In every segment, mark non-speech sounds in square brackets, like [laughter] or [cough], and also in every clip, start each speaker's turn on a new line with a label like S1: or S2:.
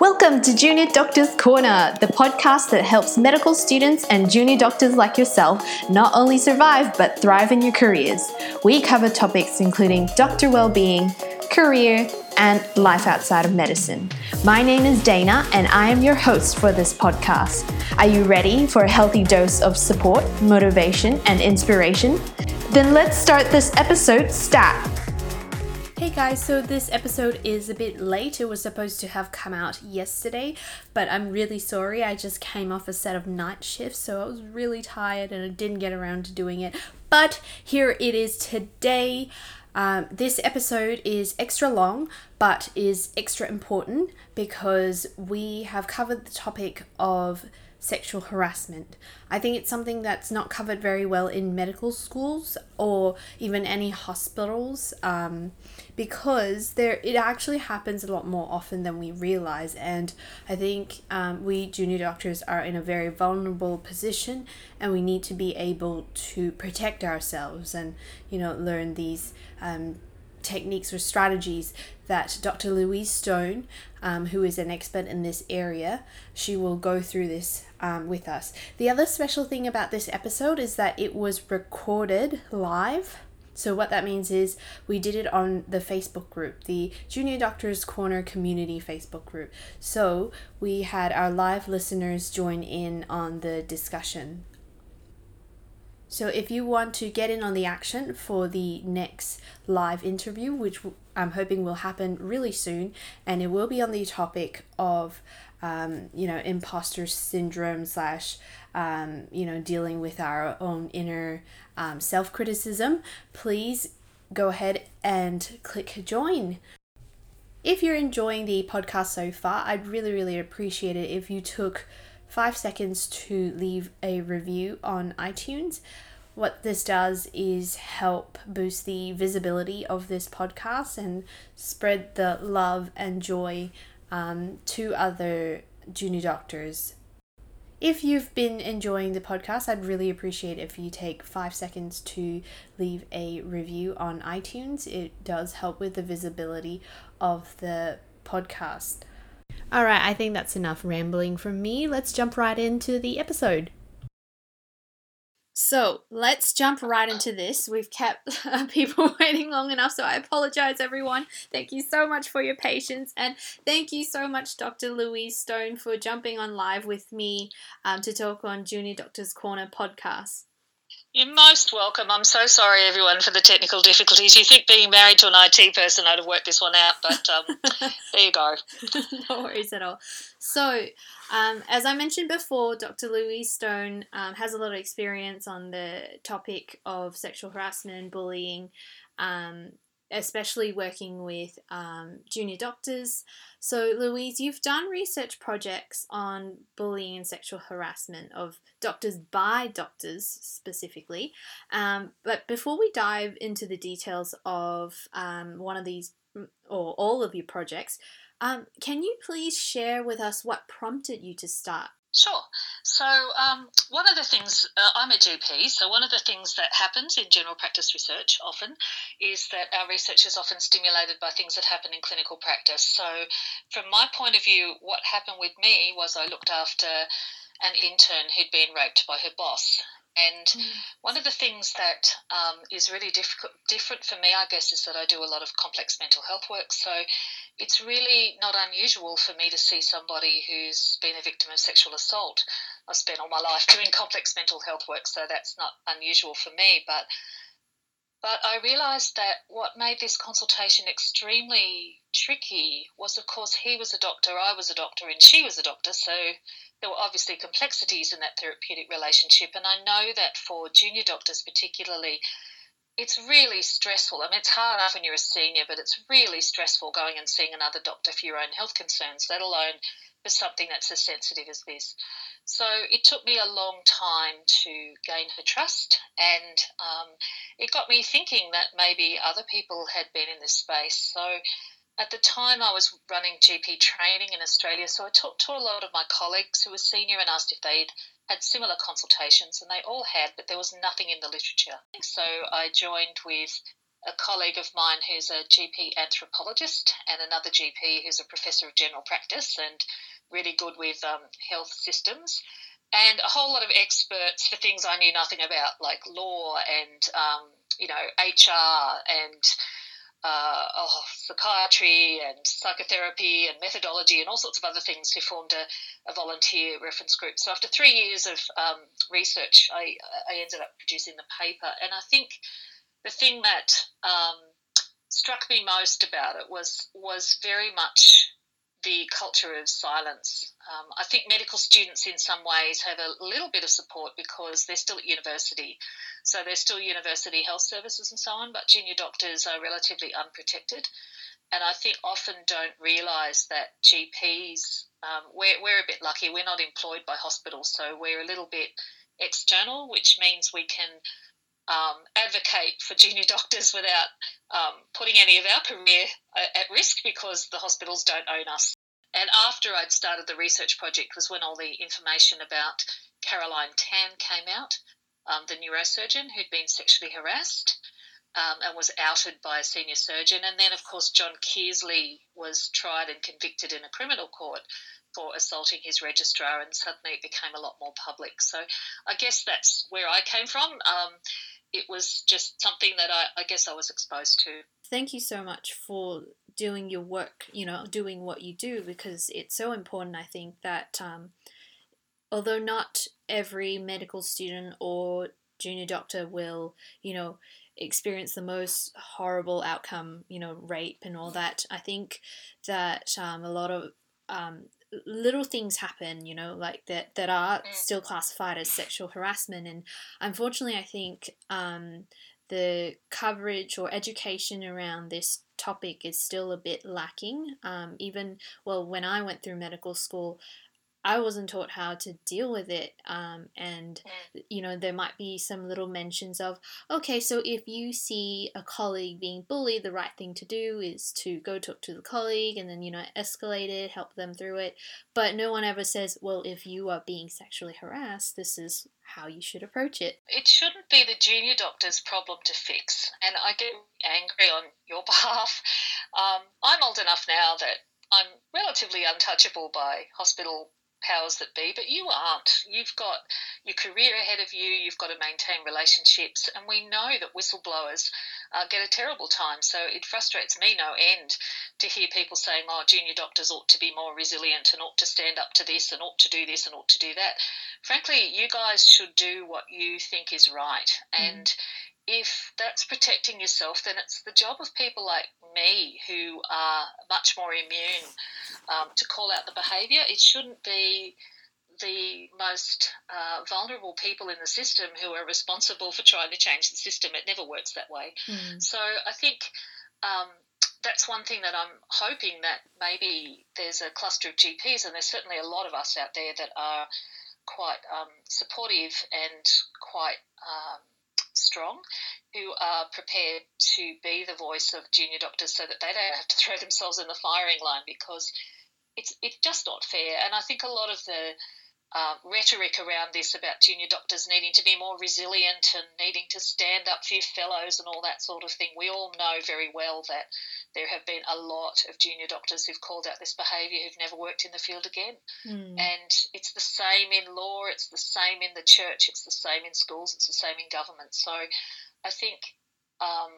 S1: Welcome to Junior Doctors Corner, the podcast that helps medical students and junior doctors like yourself not only survive but thrive in your careers. We cover topics including doctor well-being, career, and life outside of medicine. My name is Dana, and I am your host for this podcast. Are you ready for a healthy dose of support, motivation, and inspiration? Then let's start this episode stat. Guys, so this episode is a bit late. It was supposed to have come out yesterday, but I'm really sorry. I just came off a set of night shifts, so I was really tired and I didn't get around to doing it. But here it is today. Um, this episode is extra long, but is extra important because we have covered the topic of sexual harassment. I think it's something that's not covered very well in medical schools or even any hospitals um, because there it actually happens a lot more often than we realize. And I think um, we junior doctors are in a very vulnerable position and we need to be able to protect ourselves and, you know, learn these. Um, techniques or strategies that Dr. Louise Stone, um, who is an expert in this area, she will go through this um, with us. The other special thing about this episode is that it was recorded live. So, what that means is we did it on the Facebook group, the Junior Doctors Corner community Facebook group. So, we had our live listeners join in on the discussion so if you want to get in on the action for the next live interview, which I'm hoping will happen really soon, and it will be on the topic of, um, you know, imposter syndrome slash, um, you know, dealing with our own inner um, self criticism, please go ahead and click join. If you're enjoying the podcast so far, I'd really, really appreciate it if you took five seconds to leave a review on iTunes. What this does is help boost the visibility of this podcast and spread the love and joy um, to other junior doctors. If you've been enjoying the podcast, I'd really appreciate if you take five seconds to leave a review on iTunes. It does help with the visibility of the podcast. All right, I think that's enough rambling from me. Let's jump right into the episode. So let's jump right into this. We've kept [laughs] people [laughs] waiting long enough, so I apologize, everyone. Thank you so much for your patience, and thank you so much, Dr. Louise Stone, for jumping on live with me um, to talk on Junior Doctors Corner podcast.
S2: You're most welcome. I'm so sorry, everyone, for the technical difficulties. You think being married to an IT person, I'd have worked this one out, but um, [laughs] there you go. [laughs]
S1: no worries at all. So, um, as I mentioned before, Dr. Louise Stone um, has a lot of experience on the topic of sexual harassment and bullying um, especially working with um, junior doctors. So, Louise, you've done research projects on bullying and sexual harassment of doctors by doctors specifically. Um, but before we dive into the details of um, one of these or all of your projects, um, can you please share with us what prompted you to start
S2: Sure. So, um, one of the things, uh, I'm a GP, so one of the things that happens in general practice research often is that our research is often stimulated by things that happen in clinical practice. So, from my point of view, what happened with me was I looked after an intern who'd been raped by her boss. And mm. one of the things that um, is really difficult, different for me, I guess, is that I do a lot of complex mental health work. So it's really not unusual for me to see somebody who's been a victim of sexual assault. I've spent all my life [laughs] doing complex mental health work, so that's not unusual for me. But but I realised that what made this consultation extremely tricky was, of course, he was a doctor, I was a doctor, and she was a doctor. So there were obviously complexities in that therapeutic relationship. And I know that for junior doctors, particularly, it's really stressful. I mean, it's hard enough when you're a senior, but it's really stressful going and seeing another doctor for your own health concerns, let alone for something that's as sensitive as this. So it took me a long time to gain her trust, and um, it got me thinking that maybe other people had been in this space. So at the time I was running GP training in Australia, so I talked to a lot of my colleagues who were senior and asked if they'd had similar consultations, and they all had, but there was nothing in the literature. So I joined with a colleague of mine who's a GP anthropologist and another GP who's a professor of general practice and really good with um, health systems, and a whole lot of experts for things I knew nothing about, like law and um, you know HR and uh, oh, psychiatry and psychotherapy and methodology and all sorts of other things who formed a, a volunteer reference group. So after three years of um, research, I, I ended up producing the paper. And I think the thing that um, struck me most about it was was very much the culture of silence. Um, I think medical students, in some ways, have a little bit of support because they're still at university. So there's still university health services and so on, but junior doctors are relatively unprotected. And I think often don't realise that GPs, um, we're, we're a bit lucky, we're not employed by hospitals, so we're a little bit external, which means we can um, advocate for junior [laughs] doctors without um, putting any of our career at risk because the hospitals don't own us. And after I'd started the research project was when all the information about Caroline Tan came out um, the neurosurgeon who'd been sexually harassed um, and was outed by a senior surgeon. And then, of course, John Kearsley was tried and convicted in a criminal court for assaulting his registrar, and suddenly it became a lot more public. So I guess that's where I came from. Um, it was just something that I, I guess I was exposed to.
S1: Thank you so much for doing your work, you know, doing what you do, because it's so important, I think, that um, although not every medical student or junior doctor will, you know, experience the most horrible outcome, you know, rape and all that. I think that um, a lot of um, little things happen, you know, like that that are mm. still classified as sexual harassment, and unfortunately, I think um, the coverage or education around this topic is still a bit lacking. Um, even well, when I went through medical school, I wasn't taught how to deal with it. Um, and, mm. you know, there might be some little mentions of, okay, so if you see a colleague being bullied, the right thing to do is to go talk to the colleague and then, you know, escalate it, help them through it. But no one ever says, well, if you are being sexually harassed, this is how you should approach it.
S2: It shouldn't be the junior doctor's problem to fix. And I get angry on your [laughs] behalf. Um, I'm old enough now that I'm relatively untouchable by hospital powers that be, but you aren't. You've got your career ahead of you, you've got to maintain relationships, and we know that whistleblowers uh, get a terrible time. So it frustrates me no end to hear people saying, oh, junior doctors ought to be more resilient and ought to stand up to this and ought to do this and ought to do that. Frankly, you guys should do what you think is right. Mm. And if that's protecting yourself, then it's the job of people like me who are much more immune um, to call out the behaviour. It shouldn't be the most uh, vulnerable people in the system who are responsible for trying to change the system. It never works that way. Mm. So I think um, that's one thing that I'm hoping that maybe there's a cluster of GPs, and there's certainly a lot of us out there that are quite um, supportive and quite um, strong who are prepared to be the voice of junior doctors so that they don't have to [laughs] throw themselves in the firing line because it's it's just not fair. And I think a lot of the uh, rhetoric around this about junior doctors needing to be more resilient and needing to stand up for your fellows and all that sort of thing. We all know very well that there have been a lot of junior doctors who've called out this behaviour who've never worked in the field again. Mm. And it's the same in law, it's the same in the church, it's the same in schools, it's the same in government. So I think. Um,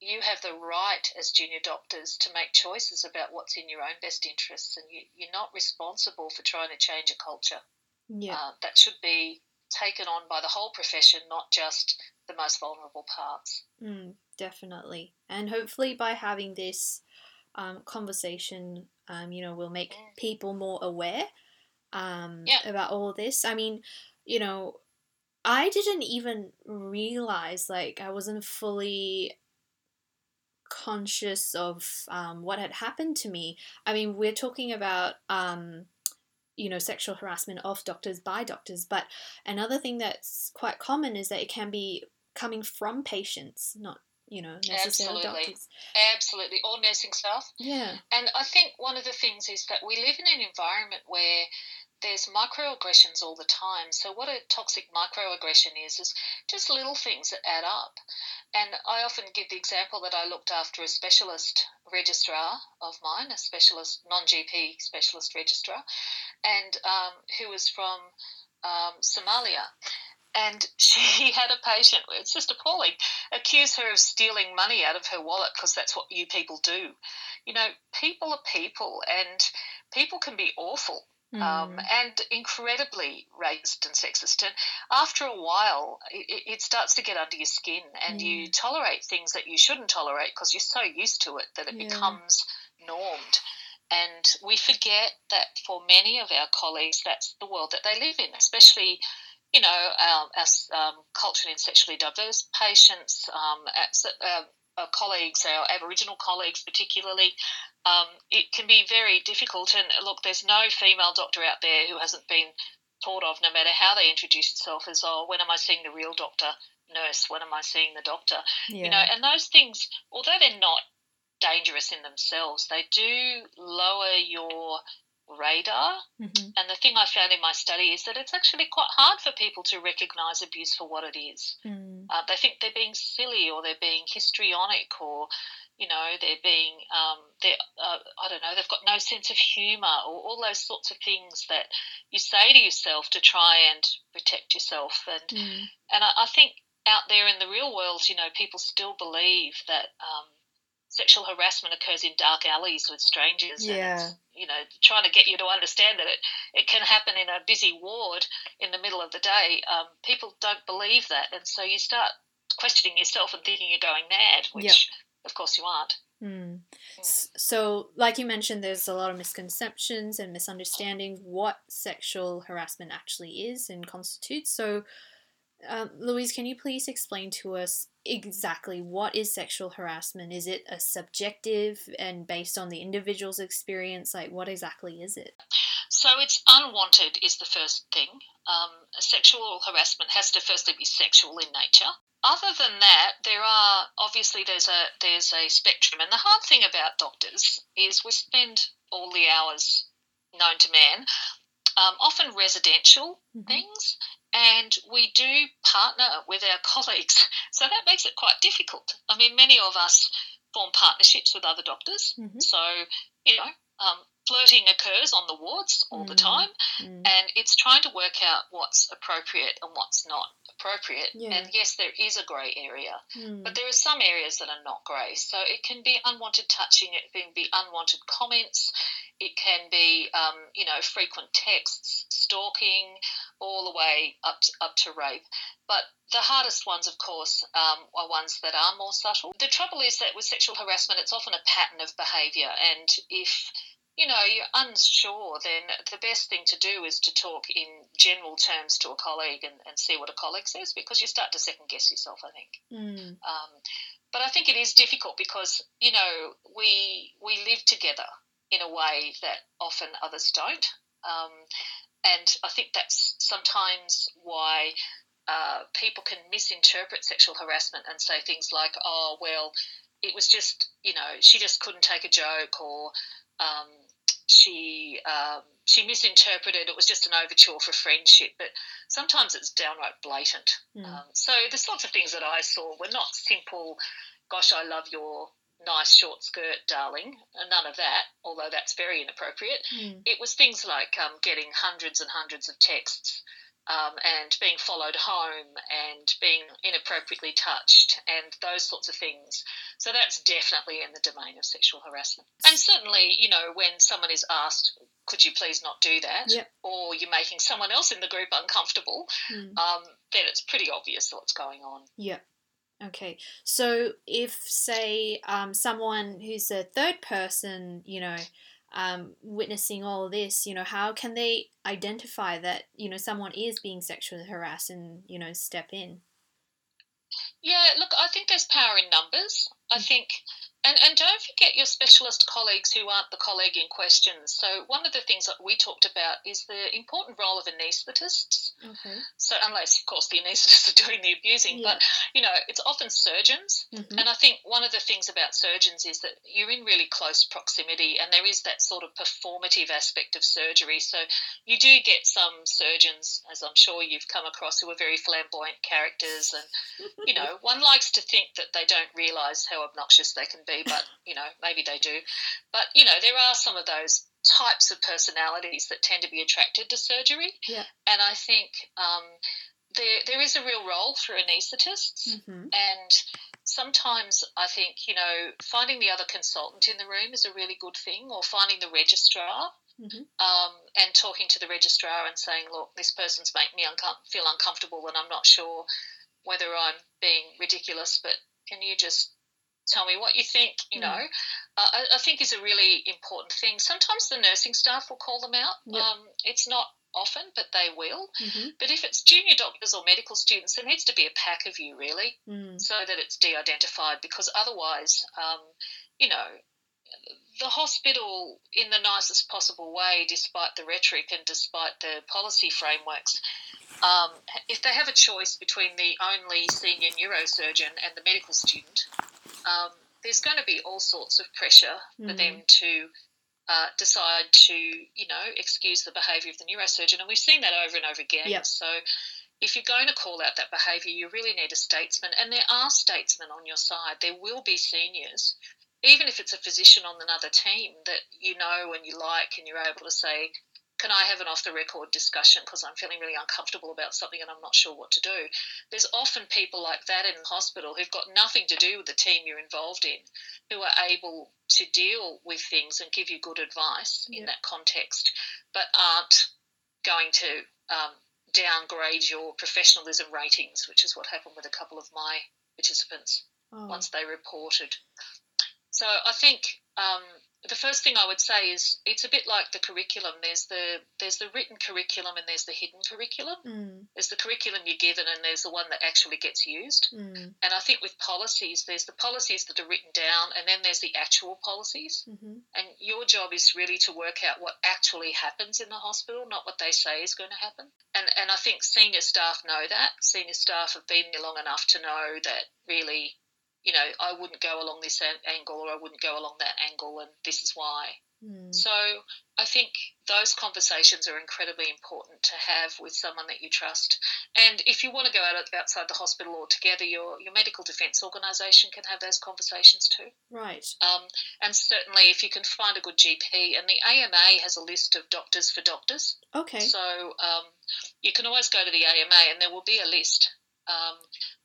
S2: you have the right as junior doctors to make choices about what's in your own best interests, and you, you're not responsible for trying to change a culture. Yeah. Uh, that should be taken on by the whole profession, not just the most vulnerable parts.
S1: Mm, definitely. And hopefully, by having this um, conversation, um, you know, we'll make mm. people more aware um, yeah. about all this. I mean, you know, I didn't even realize, like, I wasn't fully conscious of um, what had happened to me. I mean, we're talking about um, you know sexual harassment of doctors by doctors but another thing that's quite common is that it can be coming from patients not you know necessarily
S2: absolutely.
S1: doctors
S2: absolutely or nursing staff
S1: yeah
S2: and i think one of the things is that we live in an environment where there's microaggressions all the time. So, what a toxic microaggression is, is just little things that add up. And I often give the example that I looked after a specialist registrar of mine, a specialist, non GP specialist registrar, and um, who was from um, Somalia. And [laughs] she had a patient, it's just appalling, accuse her of stealing money out of her wallet because that's what you people do. You know, people are people and people can be awful Mm. Um, and incredibly racist and sexist. And after a while, it, it starts to get under your skin, and mm. you tolerate things that you shouldn't tolerate because you're so used to it that it yeah. becomes normed. And we forget that for many of our colleagues, that's the world that they live in, especially you know, our, our um, culturally and sexually diverse patients, um, uh, our colleagues, our Aboriginal colleagues particularly, um, it can be very difficult. And look, there's no female doctor out there who hasn't been thought of, no matter how they introduce itself, as oh, when am I seeing the real doctor? Nurse, when am I seeing the doctor? Yeah. You know, and those things, although they're not dangerous in themselves, they do lower your radar. Mm-hmm. And the thing I found in my study is that it's actually quite hard for people to recognize abuse for what it is. Mm. Uh, they think they're being silly or they're being histrionic or, you know, they're being, um, they're, uh, I don't know, they've got no sense of humor or all those sorts of things that you say to yourself to try and protect yourself. And, mm. and I, I, think out there in the real world, you know, people still believe that. Um, sexual harassment occurs in dark alleys with strangers. Yeah. you know, trying to get you to understand that it, it can happen in a busy ward in the middle of the day. Um, people don't believe that. And so you start questioning yourself and thinking you're going mad, which yep. of course you aren't.
S1: Mm. Mm. So, like you mentioned, there's a lot of misconceptions and misunderstandings what sexual harassment actually is and constitutes. So, um, Louise, can you please explain to us exactly what is sexual harassment? Is it a subjective and based on the individual's experience? Like, what exactly is it?
S2: So, it's unwanted, is the first thing. Um, sexual harassment has to firstly be sexual in nature. Other than that, there are obviously there's a there's a spectrum, and the hard thing about doctors is we spend all the hours known to man, um, often residential mm-hmm. things, and we do partner with our [laughs] colleagues. So that makes it quite difficult. I mean, many of us form partnerships with other doctors. Mm-hmm. So, you know, um, flirting occurs on the wards all mm. the time, mm. and it's trying to work out what's appropriate and what's not appropriate. Yeah. And yes, there is a grey area, mm. but there are some areas that are not grey. So it can be unwanted touching, it can be unwanted comments, it can be, um, you know, frequent texts, stalking, all the way up to, up to rape. But the hardest ones, of course, um, are ones that are more subtle. The trouble is that with sexual harassment, it's often a pattern of behaviour, and if you know, you're unsure, then the best thing to do is to talk in general terms to a colleague and, and see what a colleague says because you start to second guess yourself, I think. Mm. Um, but I think it is difficult because, you know, we, we live together in a way that often others don't. Um, and I think that's sometimes why uh, people can misinterpret sexual harassment and say things like, oh, well, it was just, you know, she just couldn't take a joke or um, she um, she misinterpreted it was just an overture for friendship, but sometimes it's downright blatant. Mm. Um, so the sorts of things that I saw were not simple. Gosh, I love your nice short skirt, darling. None of that, although that's very inappropriate. Mm. It was things like um, getting hundreds and hundreds of texts um, and being followed home and being inappropriately touched and those sorts of things. So that's definitely in the domain of sexual harassment. And certainly, you know, when someone is asked, could you please not do that? Yep. Or you're making someone else in the group uncomfortable, mm. um, then it's pretty obvious what's going on.
S1: Yeah. Okay, so if say um, someone who's a third person, you know, um, witnessing all this, you know, how can they identify that, you know, someone is being sexually harassed and, you know, step in?
S2: Yeah, look, I think there's power in numbers. I mm. think And, and don't forget your specialist colleagues who aren't the colleague in question. So, one of the things that we talked about is the important role of anaesthetists.
S1: Okay.
S2: So, unless, of course, the anaesthetists are doing the abusing,
S1: Yeah.
S2: but, you know, it's often surgeons.
S1: Mhm.
S2: And I think one of the things about surgeons is that you're in really close proximity, and there is that sort of performative aspect of surgery. So, you do get some surgeons, as I'm sure you've come across, who are very flamboyant characters and you know, [laughs] one likes to think that they don't realise how obnoxious they can be, but you know, maybe they do. But you know, there are some of those types of personalities that tend to be attracted to surgery,
S1: Yeah.
S2: and I think um, there there is a real role for anaesthetists,
S1: Mhm.
S2: and sometimes I think you know finding the other consultant in the room is a really good thing, or finding the registrar
S1: Mhm.
S2: um, and talking to the registrar and saying, look, this person's making me uncom- feel uncomfortable and I'm not sure whether I'm being ridiculous, but can you just tell me what you think? You
S1: Mm.
S2: know, uh, I, I think is a really important thing. Sometimes the nursing staff will call them out.
S1: Yep.
S2: Um, it's not often, but they will.
S1: Mhm.
S2: But if it's junior doctors or medical students, there needs to be a pack of you, really
S1: Mm.
S2: so that it's de-identified because otherwise um, you know the hospital in the nicest possible way despite the rhetoric and despite the policy frameworks um, if they have a choice between the only senior neurosurgeon and the medical student um, there's going to be all sorts of pressure for
S1: Mm.
S2: them to uh, decide to, you know, excuse the behaviour of the neurosurgeon. And we've seen that over and over again.
S1: Yep.
S2: So if you're going to call out that behaviour, you really need a statesman. And there are statesmen on your side. There will be seniors, even if it's a physician on another team that you know and you like, and you're able to say, can I have an off the record discussion because I'm feeling really uncomfortable about something and I'm not sure what to do? There's often people like that in the hospital who've got nothing to do with the team you're involved in, who are able to deal with things and give you good advice
S1: Yeah.
S2: in that context, but aren't going to um, downgrade your professionalism ratings, which is what happened with a couple of my participants
S1: Oh.
S2: once they reported. So I think um, the first thing I would say is it's a bit like the curriculum. There's the there's the written curriculum and there's the hidden curriculum.
S1: Mm.
S2: There's the curriculum you're given and there's the one that actually gets used.
S1: Mm.
S2: And I think with policies, there's the policies that are written down and then there's the actual policies.
S1: Mhm.
S2: And your job is really to work out what actually happens in the hospital, not what they say is going to happen. And and I think senior staff know that. Senior staff have been there long enough to know that really, you know, I wouldn't go along this angle or I wouldn't go along that angle, and this is why.
S1: Mm.
S2: So I think those conversations are incredibly important to have with someone that you trust. And if you want to go out outside the hospital altogether, your your medical defence organisation can have those conversations too.
S1: Right.
S2: Um, and certainly, if you can find a good GP, and the AMA has a list of doctors for doctors,
S1: Okay.
S2: so um, you can always go to the AMA, and there will be a list um,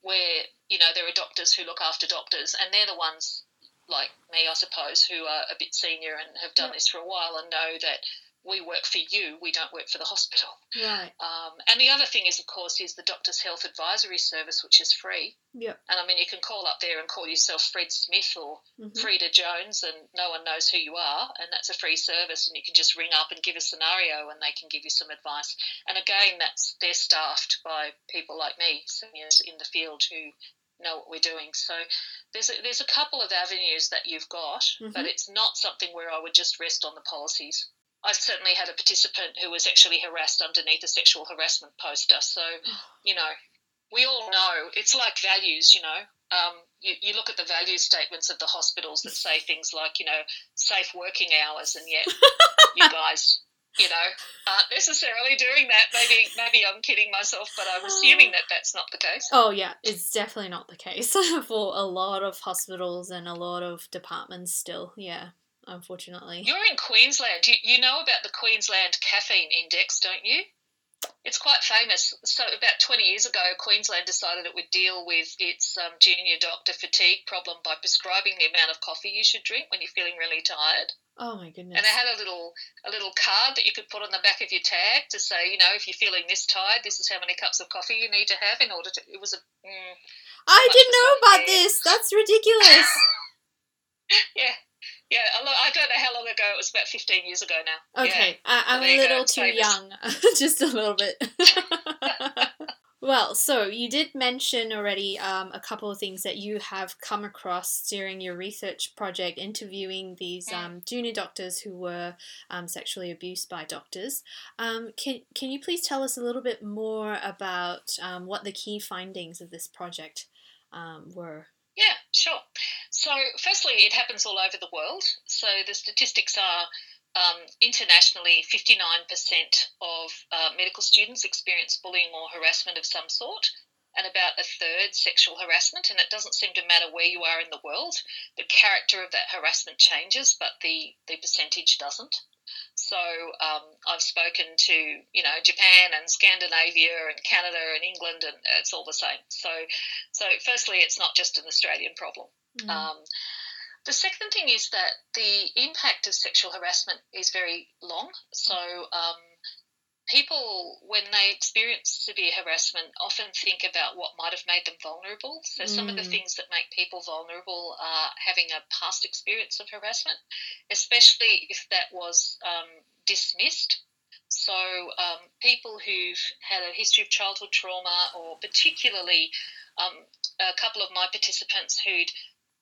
S2: where you know there are doctors who look after doctors, and they're the ones like me, I suppose, who are a bit senior and have done
S1: Yeah.
S2: this for a while and know that we work for you, we don't work for the hospital.
S1: Right.
S2: Um, and the other thing is, of course, is the Doctors Health Advisory Service, which is free.
S1: Yep.
S2: And I mean, you can call up there and call yourself Fred Smith or
S1: Mhm.
S2: Frida Jones, and no one knows who you are, and that's a free service, and you can just ring up and give a scenario, and they can give you some advice. And again, that's they're staffed by people like me, seniors in the field who know what we're doing. So there's a, there's a couple of avenues that you've got,
S1: Mhm.
S2: but it's not something where I would just rest on the policies. I certainly had a participant who was actually harassed underneath a sexual harassment poster. So, you know, we all know it's like values, you know. Um, you, you look at the value statements of the hospitals that say things like, you know, safe working hours, and yet you [laughs] guys, you know, aren't necessarily doing that. Maybe, maybe I'm kidding myself, but I'm assuming that that's not the case.
S1: Oh yeah, it's definitely not the case [laughs] for a lot of hospitals and a lot of departments still. Yeah, unfortunately.
S2: You're in Queensland. You, you know about the Queensland Caffeine Index, don't you? It's quite famous. So, about 20 years ago, Queensland decided it would deal with its um, junior doctor fatigue problem by prescribing the amount of coffee you should drink when you're feeling really tired.
S1: Oh my goodness.
S2: And they had a little a little card that you could put on the back of your tag to say, you know, if you're feeling this tired, this is how many cups of coffee you need to have in order to. It was a mm,
S1: I didn't know about
S2: self-care.
S1: this. That's ridiculous. [laughs]
S2: yeah, yeah. I don't know how long ago. It was about 15 years ago now. Yeah.
S1: Okay, I, I'm a little too
S2: famous.
S1: young, [laughs] just a little bit. [laughs] Well, so you did mention already um, a couple of things that you have come across during your research project, interviewing these mm. um, junior doctors who were um, sexually abused by doctors. Um, can can you please tell us a little bit more about um, what the key findings of this project um, were?
S2: Yeah, sure. So, firstly, it happens all over the world. So the statistics are um, internationally, 59% of uh, medical students experience bullying or harassment of some sort, and about a third sexual harassment. And it doesn't seem to matter where you are in the world. The character of that harassment changes, but the, the percentage doesn't. So um, I've spoken to you know Japan and Scandinavia and Canada and England, and it's all the same. So, so firstly, it's not just an Australian problem. Mm. Um, the second thing is that the impact of sexual harassment is very long. So, um, people, when they experience severe harassment, often think about what might have made them vulnerable. So, mm. some of the mm. things that make people vulnerable are having a past experience of harassment, especially if that was um, dismissed. So, um, people who've had a history of childhood trauma, or particularly um, a couple of my participants who'd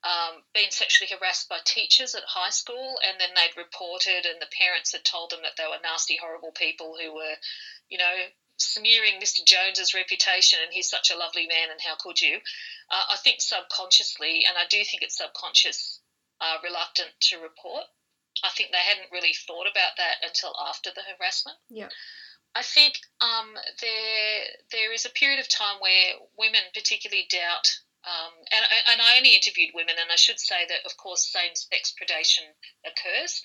S2: um, been sexually harassed by teachers at high school, and then they'd reported, and the parents had told them that they were nasty, horrible people who were, you know, smearing Mr. Jones's reputation, and he's such a lovely man, and how could you? Uh, I think subconsciously, and I do think it's subconscious, uh, reluctant to report. I think they hadn't really thought about that until after the harassment.
S1: Yeah.
S2: I think um, there there is a period of time where women particularly doubt um, and, and I only interviewed women, and I should say that, of course, same sex predation occurs.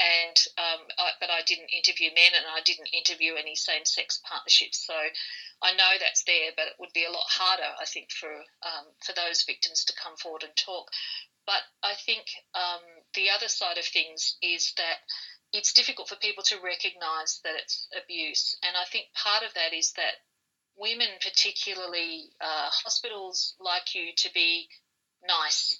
S2: And um, I, but I didn't interview men, and I didn't interview any same sex partnerships. So I know that's there, but it would be a lot harder, I think, for um, for those victims to come forward and talk. But I think um, the other side of things is that it's difficult for people to recognise that it's abuse, and I think part of that is that women, particularly uh, hospitals, like you to be nice.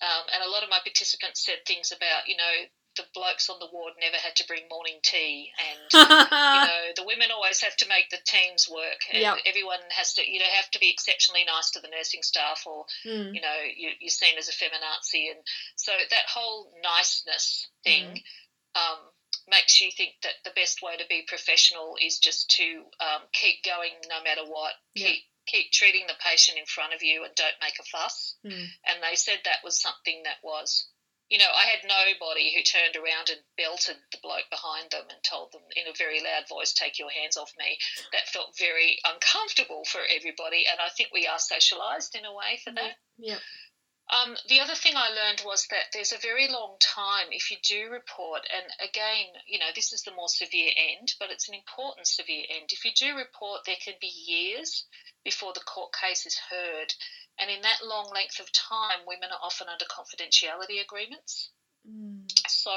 S2: Um, and a lot of my participants said things about, you know, the blokes on the ward never had to bring morning tea, and [laughs] you know the women always have to make the teams work, and yep. everyone has to, you know, have to be exceptionally nice to the nursing staff, or mm. you know, you, are seen as a feminazi, and so that whole niceness thing. Mm. Um, makes you think that the best way to be professional is just to um, keep going no matter what. Yeah. Keep keep treating the patient in front of you and don't make a fuss. Mm. And they said that was something that was, you know, I had nobody who turned around and belted the bloke behind them and told them in a very loud voice, "Take your hands off me." That felt very uncomfortable for everybody, and I think we are socialised in a way for that.
S1: Yeah.
S2: Um, the other thing I learned was that there's a very long time if you do report, and again, you know, this is the more severe end, but it's an important severe end. If you do report, there can be years before the court case is heard, and in that long length of time, women are often under confidentiality agreements. Mm. So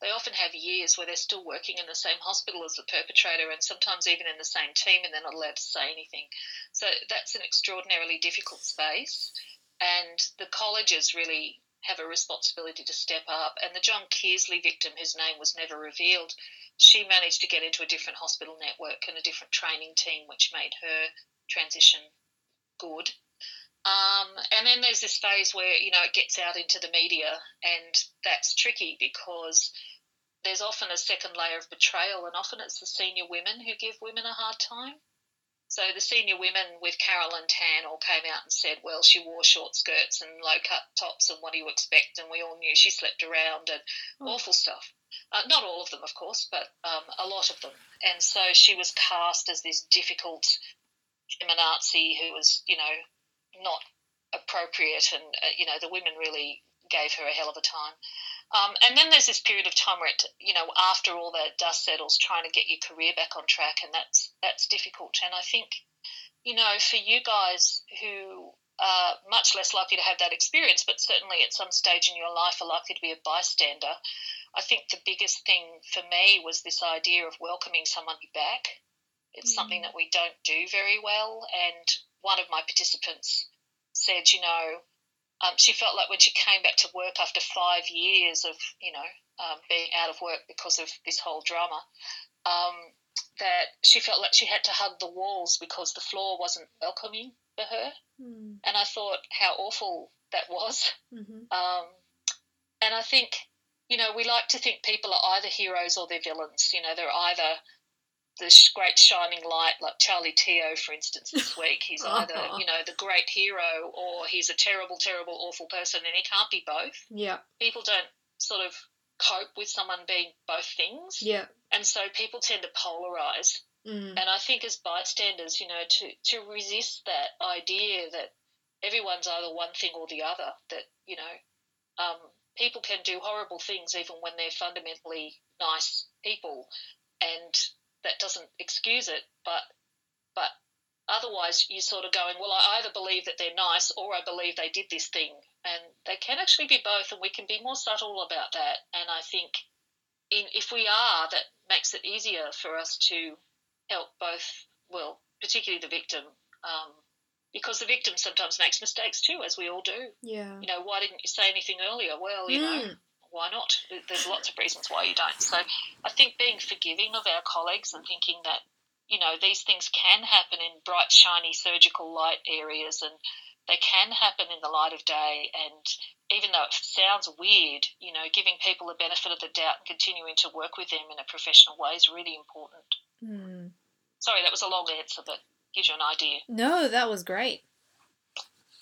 S2: they often have years where they're still working in the same hospital as the perpetrator and sometimes even in the same team and they're not allowed to say anything. So that's an extraordinarily difficult space and the colleges really have a responsibility to step up. And the John Kearsley victim, whose name was never revealed, she managed to get into a different hospital network and a different training team, which made her transition good. Um, and then there's this phase where you know it gets out into the media, and that's tricky because there's often a second layer of betrayal, and often it's the senior women who give women a hard time. So the senior women with Carolyn Tan all came out and said, well, she wore short skirts and low cut tops, and what do you expect? And we all knew she slept around and mm. awful stuff. Uh, not all of them, of course, but um, a lot of them. And so she was cast as this difficult feminazi who was, you know, not appropriate. And, uh, you know, the women really gave her a hell of a time. Um, and then there's this period of time where, it, you know, after all that dust settles, trying to get your career back on track, and that's that's difficult. And I think, you know, for you guys who are much less likely to have that experience, but certainly at some stage in your life are likely to be a bystander, I think the biggest thing for me was this idea of welcoming somebody back. It's mm. something that we don't do very well, and one of my participants said, you know, um, she felt like when she came back to work after five years of, you know, um, being out of work because of this whole drama, um, that she felt like she had to hug the walls because the floor wasn't welcoming for her.
S1: Mm.
S2: And I thought how awful that was.
S1: Mm-hmm.
S2: Um, and I think, you know, we like to think people are either heroes or they're villains. You know, they're either the great shining light, like Charlie Teo, for instance, this week. He's [laughs] either, you know, the great hero or he's a terrible, terrible, awful person, and he can't be both.
S1: Yeah.
S2: People don't sort of cope with someone being both things.
S1: Yeah.
S2: And so people tend to polarize.
S1: Mm.
S2: And I think as bystanders, you know, to, to resist that idea that everyone's either one thing or the other, that, you know, um, people can do horrible things even when they're fundamentally nice people. And that doesn't excuse it, but but otherwise you're sort of going, well, I either believe that they're nice or I believe they did this thing, and they can actually be both, and we can be more subtle about that. And I think in if we are, that makes it easier for us to help both, well, particularly the victim. Um, because the victim sometimes makes mistakes too, as we all do.
S1: Yeah.
S2: You know, why didn't you say anything earlier? Well, you know,
S1: Mm.
S2: Why not? There's lots of reasons why you don't. So I think being forgiving of our colleagues and thinking that, you know, these things can happen in bright, shiny surgical light areas and they can happen in the light of day. And even though it sounds weird, you know, giving people the benefit of the doubt and continuing to work with them in a professional way is really important.
S1: Mm.
S2: Sorry, that was a long answer, but gives you an idea.
S1: No, that was great.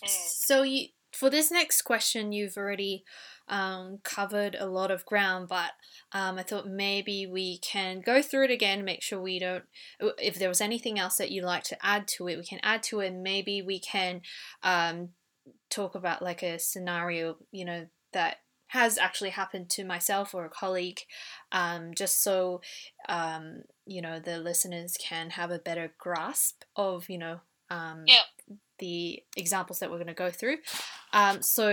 S2: Mm.
S1: So you for this next question, you've already um, covered a lot of ground, but um, I thought maybe we can go through it again, make sure we don't. If there was anything else that you'd like to add to it, we can add to it. Maybe we can um, talk about like a scenario, you know, that has actually happened to myself or a colleague, um, just so um, you know the listeners can have a better grasp of you know um,
S2: Yeah.
S1: The examples that we're going to go through. Um, so,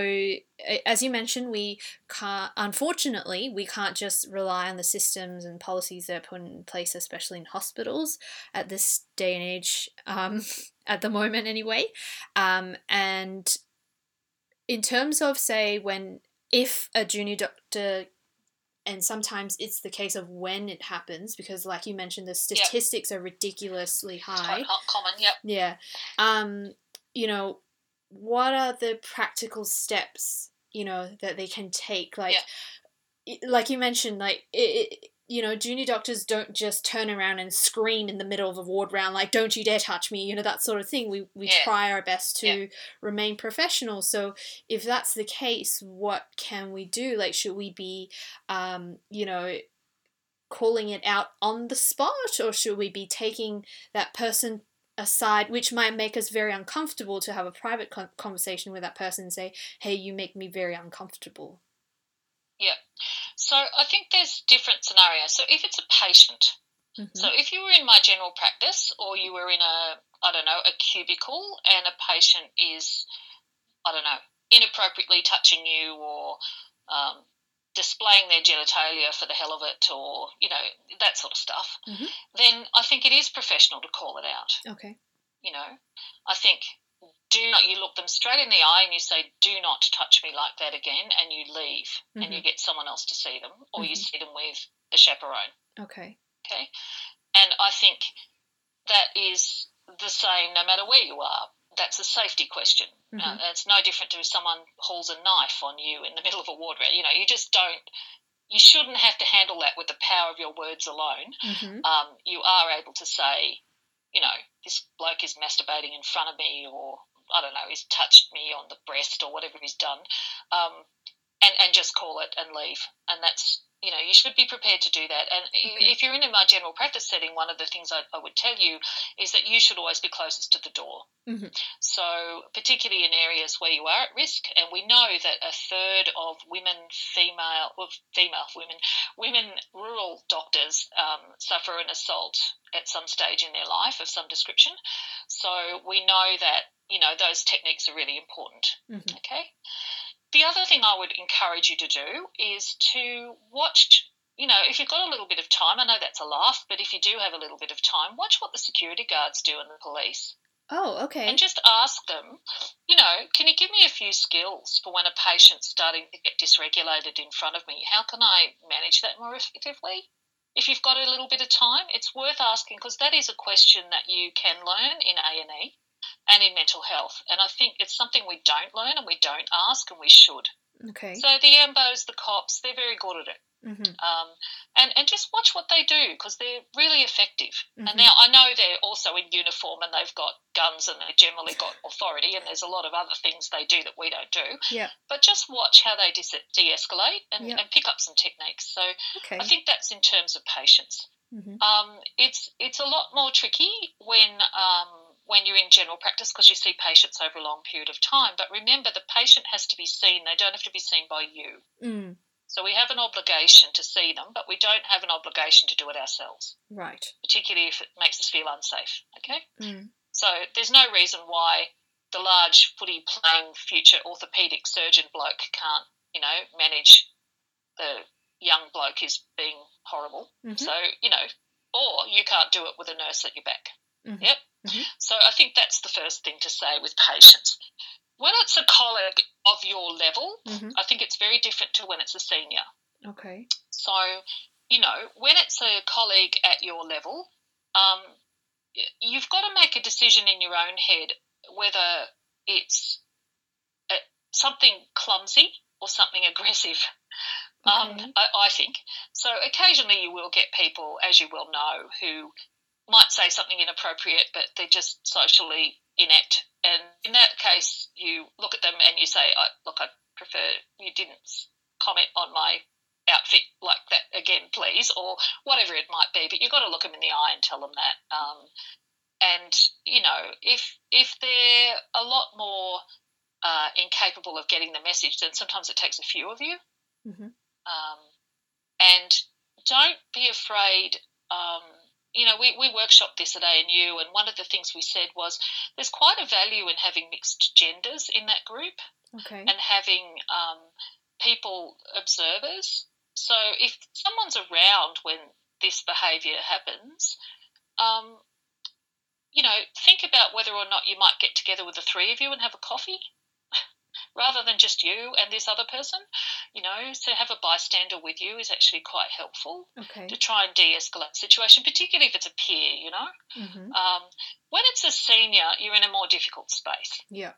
S1: as you mentioned, we can't, unfortunately, we can't just rely on the systems and policies that are put in place, especially in hospitals at this day and age, um, [laughs] at the moment, anyway. Um, and in terms of, say, when, if a junior doctor and sometimes it's the case of when it happens because like you mentioned the statistics are ridiculously high
S2: quite common, yep.
S1: yeah. Um, you know, what are the practical steps, you know, that they can take? Like, i- like you mentioned, like, it, it, you know, junior doctors don't just turn around and scream in the middle of a ward round, like, don't you dare touch me, you know, that sort of thing. We, we
S2: Yeah.
S1: try our best to
S2: Yeah.
S1: remain professional. So, if that's the case, what can we do? Like, should we be, um, you know, calling it out on the spot, or should we be taking that person aside, which might make us very uncomfortable to have a private con- conversation with that person and say, hey, you make me very uncomfortable. Yeah.
S2: So I think there's different scenarios. So if it's a patient,
S1: Mhm.
S2: so if you were in my general practice or you were in a, I don't know, a cubicle and a patient is, I don't know, inappropriately touching you or um, displaying their genitalia for the hell of it or, you know, that sort of stuff,
S1: Mhm.
S2: then I think it is professional to call it out.
S1: Okay.
S2: you know i think do not you look them straight in the eye and you say do not touch me like that again and you leave and you get someone else to see them or you
S1: Mhm.
S2: see them with a chaperone
S1: Okay.
S2: okay and i think that is the same no matter where you are that's a safety question. Uh,
S1: Mhm.
S2: it's no different to if someone hauls a knife on you in the middle of a ward round you know you just don't you shouldn't have to handle that with the power of your words alone.
S1: Hmm
S2: um, you are able to say, you know, this bloke is masturbating in front of me, or I don't know, he's touched me on the breast, or whatever he's done, um, and and just call it and leave. And that's you know, you should be prepared to do that. And
S1: Okay.
S2: if you're in a my general practice setting, one of the things I, I would tell you is that you should always be closest to the door.
S1: Mhm.
S2: So, particularly in areas where you are at risk, and we know that a third of women, female, well, female women, women rural doctors um, suffer an assault at some stage in their life of some description. So we know that you know those techniques are really important.
S1: hmm
S2: Okay. The other thing I would encourage you to do is to watch. You know, if you've got a little bit of time, I know that's a laugh, but if you do have a little bit of time, watch what the security guards do and the police
S1: Oh, okay.
S2: and just ask them, you know, can you give me a few skills for when a patient's starting to get dysregulated in front of me? How can I manage that more effectively? if you've got a little bit of time, it's worth asking because that is a question that you can learn in A and E and in mental health. And I think it's something we don't learn and we don't ask and we should.
S1: Okay.
S2: So the AMBOs, the cops, they're very good at it.
S1: Mm-hmm.
S2: Um, and, and just watch what they do because they're really effective.
S1: Mm-hmm.
S2: And now I know they're also in uniform and they've got guns and they've generally got [laughs] authority, and there's a lot of other things they do that we don't do.
S1: Yeah.
S2: But just watch how they de escalate and, and pick up some techniques. So
S1: Okay.
S2: I think that's in terms of patients.
S1: Mhm.
S2: Um, it's it's a lot more tricky when um, when you're in general practice because you see patients over a long period of time. But remember, the patient has to be seen; they don't have to be seen by you.
S1: Mm.
S2: So we have an obligation to see them, but we don't have an obligation to do it ourselves,
S1: Right.
S2: particularly if it makes us feel unsafe. Okay,
S1: Mm.
S2: so there's no reason why the large footy playing future orthopedic surgeon bloke can't, you know, manage the young bloke who's being horrible.
S1: Mhm.
S2: So, you know, or you can't do it with a nurse at your back.
S1: Mhm.
S2: Yep.
S1: Mhm.
S2: So I think that's the first thing to say with patients. When it's a colleague of your level,
S1: Mhm.
S2: I think it's very different to when it's a senior.
S1: Okay.
S2: So, you know, when it's a colleague at your level, um, you've got to make a decision in your own head whether it's uh, something clumsy or something [laughs] aggressive. Um, I, I think so. Occasionally, you will get people, as you well know, who might say something inappropriate, but they're just socially inept. And in that case, you look at them and you say, I, "Look, I prefer you didn't comment on my outfit like that again, please," or whatever it might be. But you've got to look them in the eye and tell them that. Um, and you know, if if they're a lot more uh, incapable of getting the message, then sometimes it takes a few of you.
S1: Mhm.
S2: Um, and don't be afraid. Um, you know, we, we workshopped this at ANU, and one of the things we said was there's quite a value in having mixed genders in that group
S1: Okay.
S2: and having um, people observers. So if someone's around when this behaviour happens, um, you know, think about whether or not you might get together with the three of you and have a coffee. Rather than just you and this other person, you know, to have a bystander with you is actually quite helpful
S1: Okay.
S2: to try and de-escalate the situation, particularly if it's a peer. You know,
S1: Mhm.
S2: um, when it's a senior, you're in a more difficult space
S1: Yeah.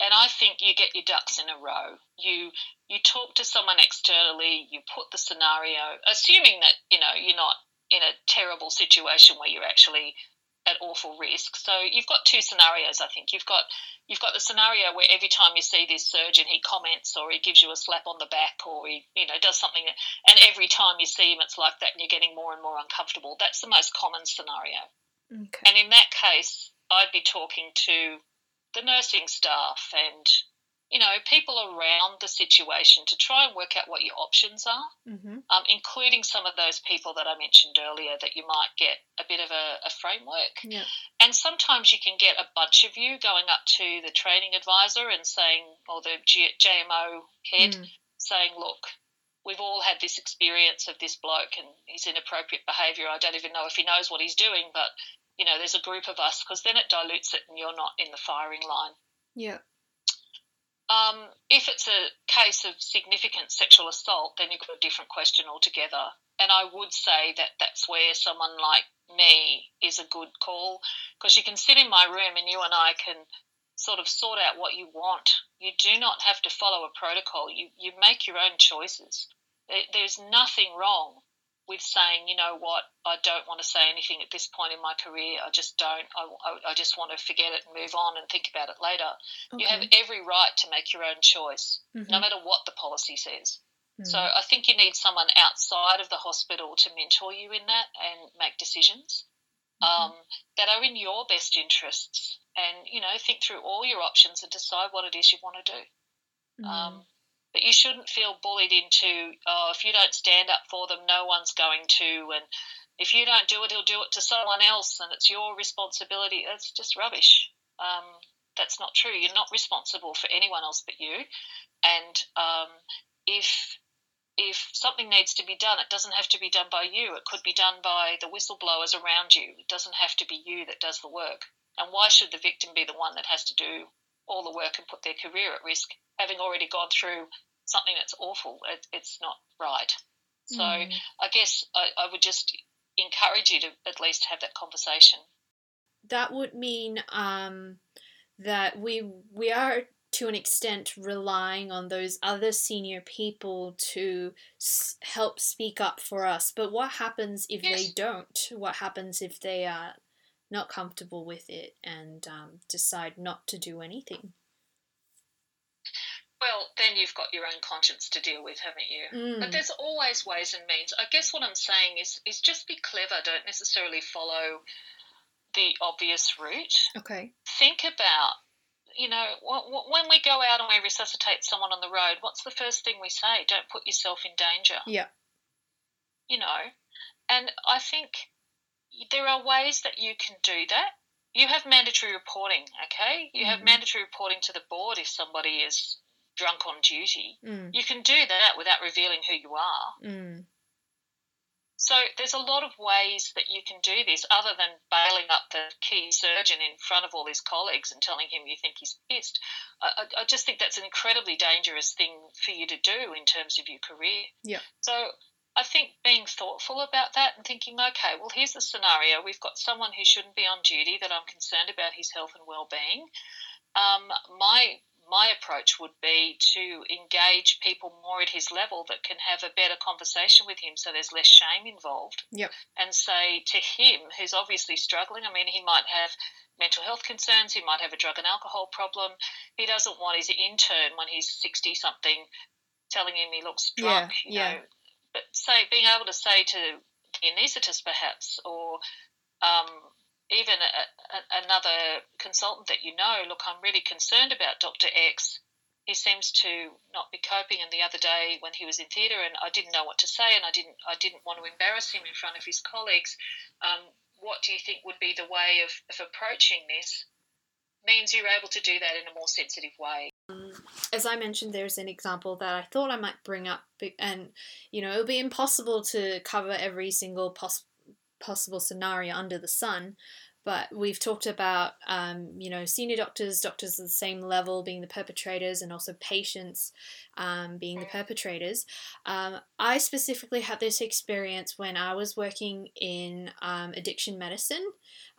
S2: and I think you get your ducks in a row. You you talk to someone externally, you put the scenario, assuming that you know you're not in a terrible situation where you're actually at awful risk. So you've got two scenarios. I think you've got you've got the scenario where every time you see this surgeon, he comments or he gives you a slap on the back or he you know does something, and every time you see him, it's like that, and you're getting more and more uncomfortable. That's the most common scenario.
S1: Okay.
S2: And in that case, I'd be talking to the nursing staff and, you know, people around the situation to try and work out what your options are,
S1: Mhm.
S2: um, including some of those people that I mentioned earlier that you might get a bit of a, a framework.
S1: Yeah.
S2: And sometimes you can get a bunch of you going up to the training advisor and saying, or the G- JMO head,
S1: Mm.
S2: saying, look, we've all had this experience of this bloke and his inappropriate behaviour. I don't even know if he knows what he's doing, but you know, there's a group of us because then it dilutes it and you're not in the firing line.
S1: Yeah.
S2: Um, if it's a case of significant sexual assault, then you've got a different question altogether. And I would say that that's where someone like me is a good call because you can sit in my room and you and I can sort of sort out what you want. You do not have to follow a protocol. You you make your own choices. There's nothing wrong with saying, you know what, I don't want to say anything at this point in my career. I just don't. I, I, just want to forget it and move on and think about it later. You have every right to make your own choice,
S1: Mhm.
S2: no matter what the policy says. So
S1: Mm.
S2: I think you need someone outside of the hospital to mentor you in that and make decisions
S1: Mm-hmm.
S2: um, that are in your best interests. And you know, think through all your options and decide what it is you want to do. Um, but you shouldn't feel bullied into, oh, if you don't stand up for them, no one's going to, and if you don't do it, he'll do it to someone else, and it's your responsibility. That's just rubbish. Um, that's not true. You're not responsible for anyone else but you. And um, if if something needs to be done, it doesn't have to be done by you. It could be done by the whistleblowers around you. It doesn't have to be you that does the work. And why should the victim be the one that has to do all the work and put their career at risk, having already gone through something that's awful? It, it's not right. So mm. I guess I, I would just encourage you to at least have that conversation.
S1: That would mean um, that we we are to an extent relying on those other senior people to s- help speak up for us. But what happens if yes. they don't? What happens if they are not comfortable with it and um, decide not to do anything?
S2: Well, then you've got your own conscience to deal with, haven't you? Mm. But there's always ways and means. I guess what I'm saying is is just be clever. Don't necessarily follow the obvious route.
S1: Okay.
S2: Think about, you know, when we go out and we resuscitate someone on the road, what's the first thing we say? Don't put yourself in danger.
S1: Yeah.
S2: You know, and I think there are ways that you can do that. You have mandatory reporting, okay? You have mandatory reporting to the board if somebody is drunk on duty.
S1: Mm.
S2: You can do that without revealing who you are.
S1: Mm.
S2: So there's a lot of ways that you can do this other than bailing up the key surgeon in front of all his colleagues and telling him you think he's pissed. I, I just think that's an incredibly dangerous thing for you to do in terms of your career.
S1: Yeah.
S2: So I think being thoughtful about that and thinking, okay, well, here's the scenario. We've got someone who shouldn't be on duty that I'm concerned about his health and well-being. Um, my my approach would be to engage people more at his level that can have a better conversation with him so there's less shame involved.
S1: Yep.
S2: And say to him, who's obviously struggling, I mean, he might have mental health concerns, he might have a drug and alcohol problem. He doesn't want his intern when he's 60 something telling him he looks drunk, yeah, you yeah. know. But say being able to say to the anaesthetist perhaps or um, even a, a, another consultant that you know, look, I'm really concerned about Dr. X. He seems to not be coping. And the other day when he was in theatre, and I didn't know what to say, and I didn't, I didn't want to embarrass him in front of his colleagues. Um, what do you think would be the way of, of approaching this? Means you're able to do that in a more sensitive way.
S1: Um, as I mentioned, there's an example that I thought I might bring up, and you know, it'll be impossible to cover every single possible possible scenario under the sun. But we've talked about, um, you know, senior doctors, doctors at the same level being the perpetrators, and also patients um, being the perpetrators. Um, I specifically had this experience when I was working in um, addiction medicine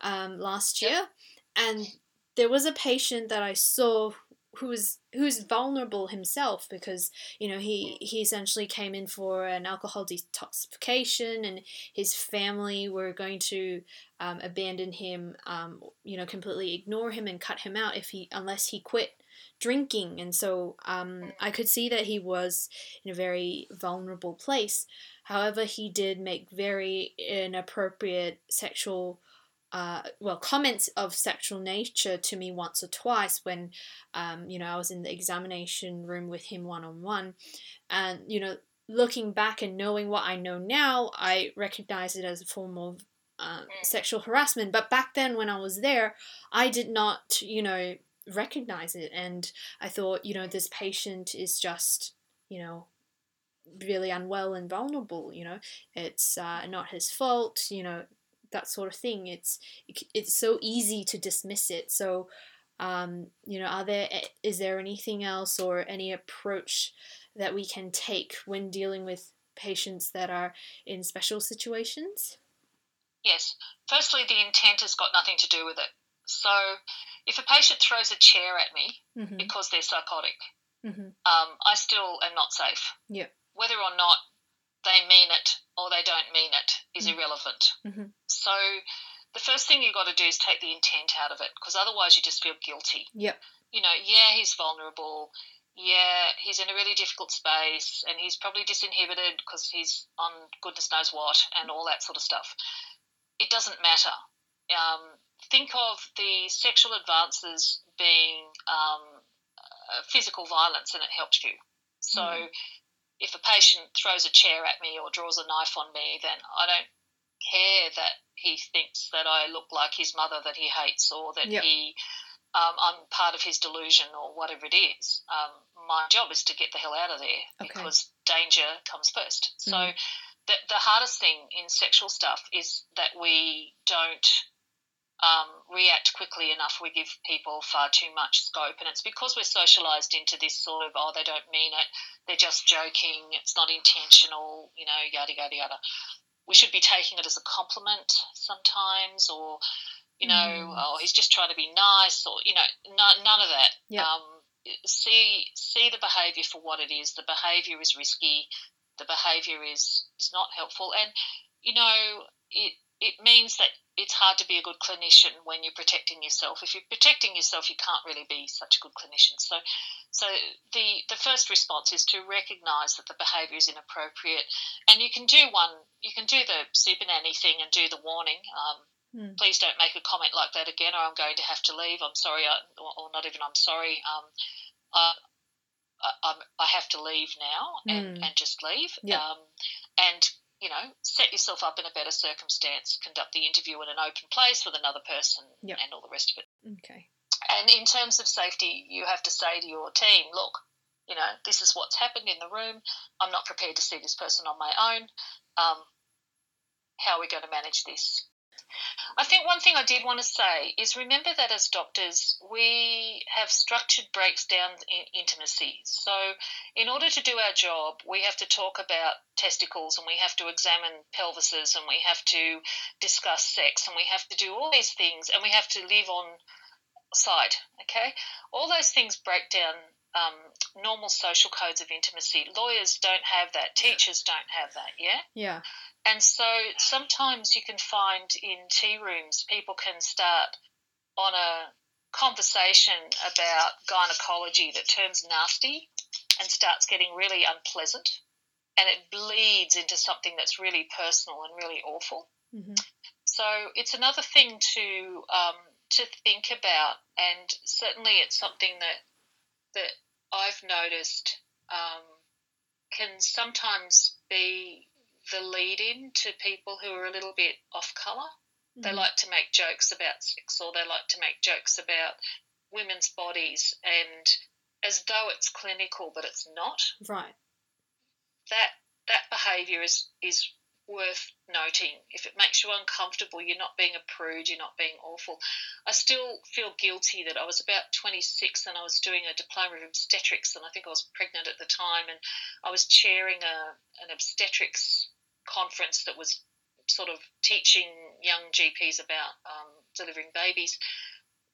S1: um, last year, and there was a patient that I saw who's who's vulnerable himself because you know he he essentially came in for an alcohol detoxification and his family were going to um, abandon him um, you know completely ignore him and cut him out if he unless he quit drinking. And so um, i could see that he was in a very vulnerable place. However he did make very inappropriate sexual uh, well, comments of sexual nature to me once or twice when, um, you know, I was in the examination room with him one on one. And, you know, looking back and knowing what I know now, I recognize it as a form of um, sexual harassment. But back then, when I was there, I did not, you know, recognize it. And I thought, you know, this patient is just, you know, really unwell and vulnerable you know it's uh, not his fault you know that sort of thing. It's it's so easy to dismiss it. So, um, you know, are there is there anything else or any approach that we can take when dealing with patients that are in special situations?
S2: Yes. Firstly, the intent has got nothing to do with it. So, if a patient throws a chair at me mm-hmm. because they're psychotic,
S1: mm-hmm.
S2: um, I still am not safe.
S1: Yeah.
S2: Whether or not they mean it or they don't mean it is mm-hmm. irrelevant.
S1: Mm-hmm.
S2: So the first thing you've got to do is take the intent out of it because otherwise you just feel guilty.
S1: Yep.
S2: You know, yeah, he's vulnerable. Yeah, he's in a really difficult space and he's probably disinhibited because he's on goodness knows what and all that sort of stuff. It doesn't matter. Um, think of the sexual advances being um, physical violence and it helps you. So mm if a patient throws a chair at me or draws a knife on me, then I don't care that he thinks that I look like his mother that he hates or that yep. he um, I'm part of his delusion or whatever it is. Um, my job is to get the hell out of there okay. because danger comes first. Mm. So the, the hardest thing in sexual stuff is that we don't um, react quickly enough, we give people far too much scope. And it's because we're socialized into this sort of, oh, they don't mean it, they're just joking, it's not intentional, you know, yada, yada, yada. We should be taking it as a compliment sometimes, or, you know, mm. oh, he's just trying to be nice, or, you know, no, none of that.
S1: Yep. Um,
S2: see see the behavior for what it is. The behavior is risky. The behavior is, is not helpful. And, you know, it, it means that it's hard to be a good clinician when you're protecting yourself. If you're protecting yourself, you can't really be such a good clinician. So, so the the first response is to recognise that the behaviour is inappropriate, and you can do one. You can do the super nanny thing and do the warning. Um, mm. Please don't make a comment like that again, or I'm going to have to leave. I'm sorry, I, or, not even I'm sorry. Um, I, I, I, have to leave now and, mm. and just leave.
S1: Yep.
S2: Um, and you know, set yourself up in a better circumstance, conduct the interview in an open place with another person,
S1: yep.
S2: and all the rest of
S1: it. Okay.
S2: And in terms of safety, you have to say to your team, look, you know, this is what's happened in the room. I'm not prepared to see this person on my own. Um, how are we going to manage this? I think one thing I did want to say is remember that as doctors, we have structured breaks down in intimacy. So, in order to do our job, we have to talk about testicles and we have to examine pelvises and we have to discuss sex and we have to do all these things and we have to live on site. Okay? All those things break down um, normal social codes of intimacy. Lawyers don't have that. Teachers don't have that. Yeah.
S1: Yeah.
S2: And so sometimes you can find in tea rooms people can start on a conversation about gynecology that turns nasty and starts getting really unpleasant, and it bleeds into something that's really personal and really awful.
S1: Mm-hmm.
S2: So it's another thing to um, to think about, and certainly it's something that that I've noticed um, can sometimes be the lead in to people who are a little bit off color. Mm-hmm. They like to make jokes about sex or they like to make jokes about women's bodies and as though it's clinical but it's not.
S1: Right.
S2: That that behavior is is worth noting. If it makes you uncomfortable, you're not being a prude, you're not being awful. I still feel guilty that I was about 26 and I was doing a diploma of obstetrics, and I think I was pregnant at the time, and I was chairing a, an obstetrics conference that was sort of teaching young GPs about um, delivering babies.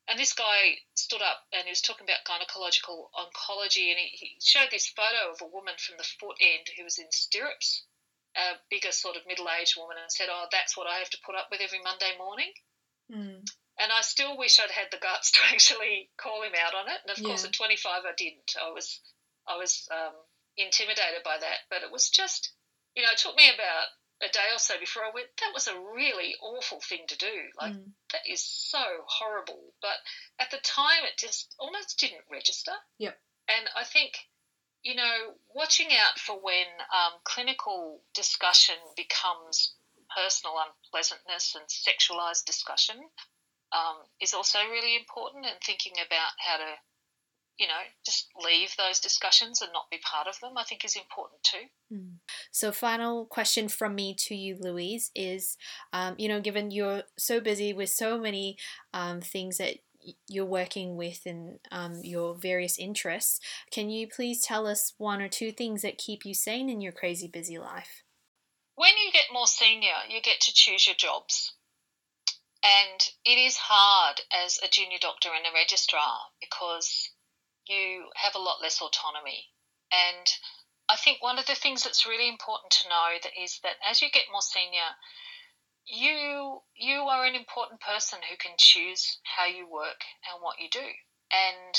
S2: And this guy stood up and he was talking about gynecological oncology, and he, he showed this photo of a woman from the foot end who was in stirrups a bigger sort of middle aged woman and said, Oh, that's what I have to put up with every Monday morning.
S1: Mm.
S2: And I still wish I'd had the guts [laughs] to actually call him out on it. And of
S1: yeah.
S2: course, at 25, I didn't. I was, I was um, intimidated by that. But it was just, you know, it took me about a day or so before I went, that was a really awful thing to do. Like,
S1: mm.
S2: that is so horrible. But at the time, it just almost didn't register.
S1: Yep.
S2: And I think you know, watching out for when um, clinical discussion becomes personal unpleasantness and sexualized discussion um, is also really important, and thinking about how to, you know, just leave those discussions and not be part of them, I think is important too.
S1: Mm. So, final question from me to you, Louise, is um, you know, given you're so busy with so many um, things that you're working with and um, your various interests. Can you please tell us one or two things that keep you sane in your crazy busy life?
S2: When you get more senior, you get to choose your jobs. And it is hard as a junior doctor and a registrar because you have a lot less autonomy. And I think one of the things that's really important to know that is that as you get more senior, you you are an important person who can choose how you work and what you do. And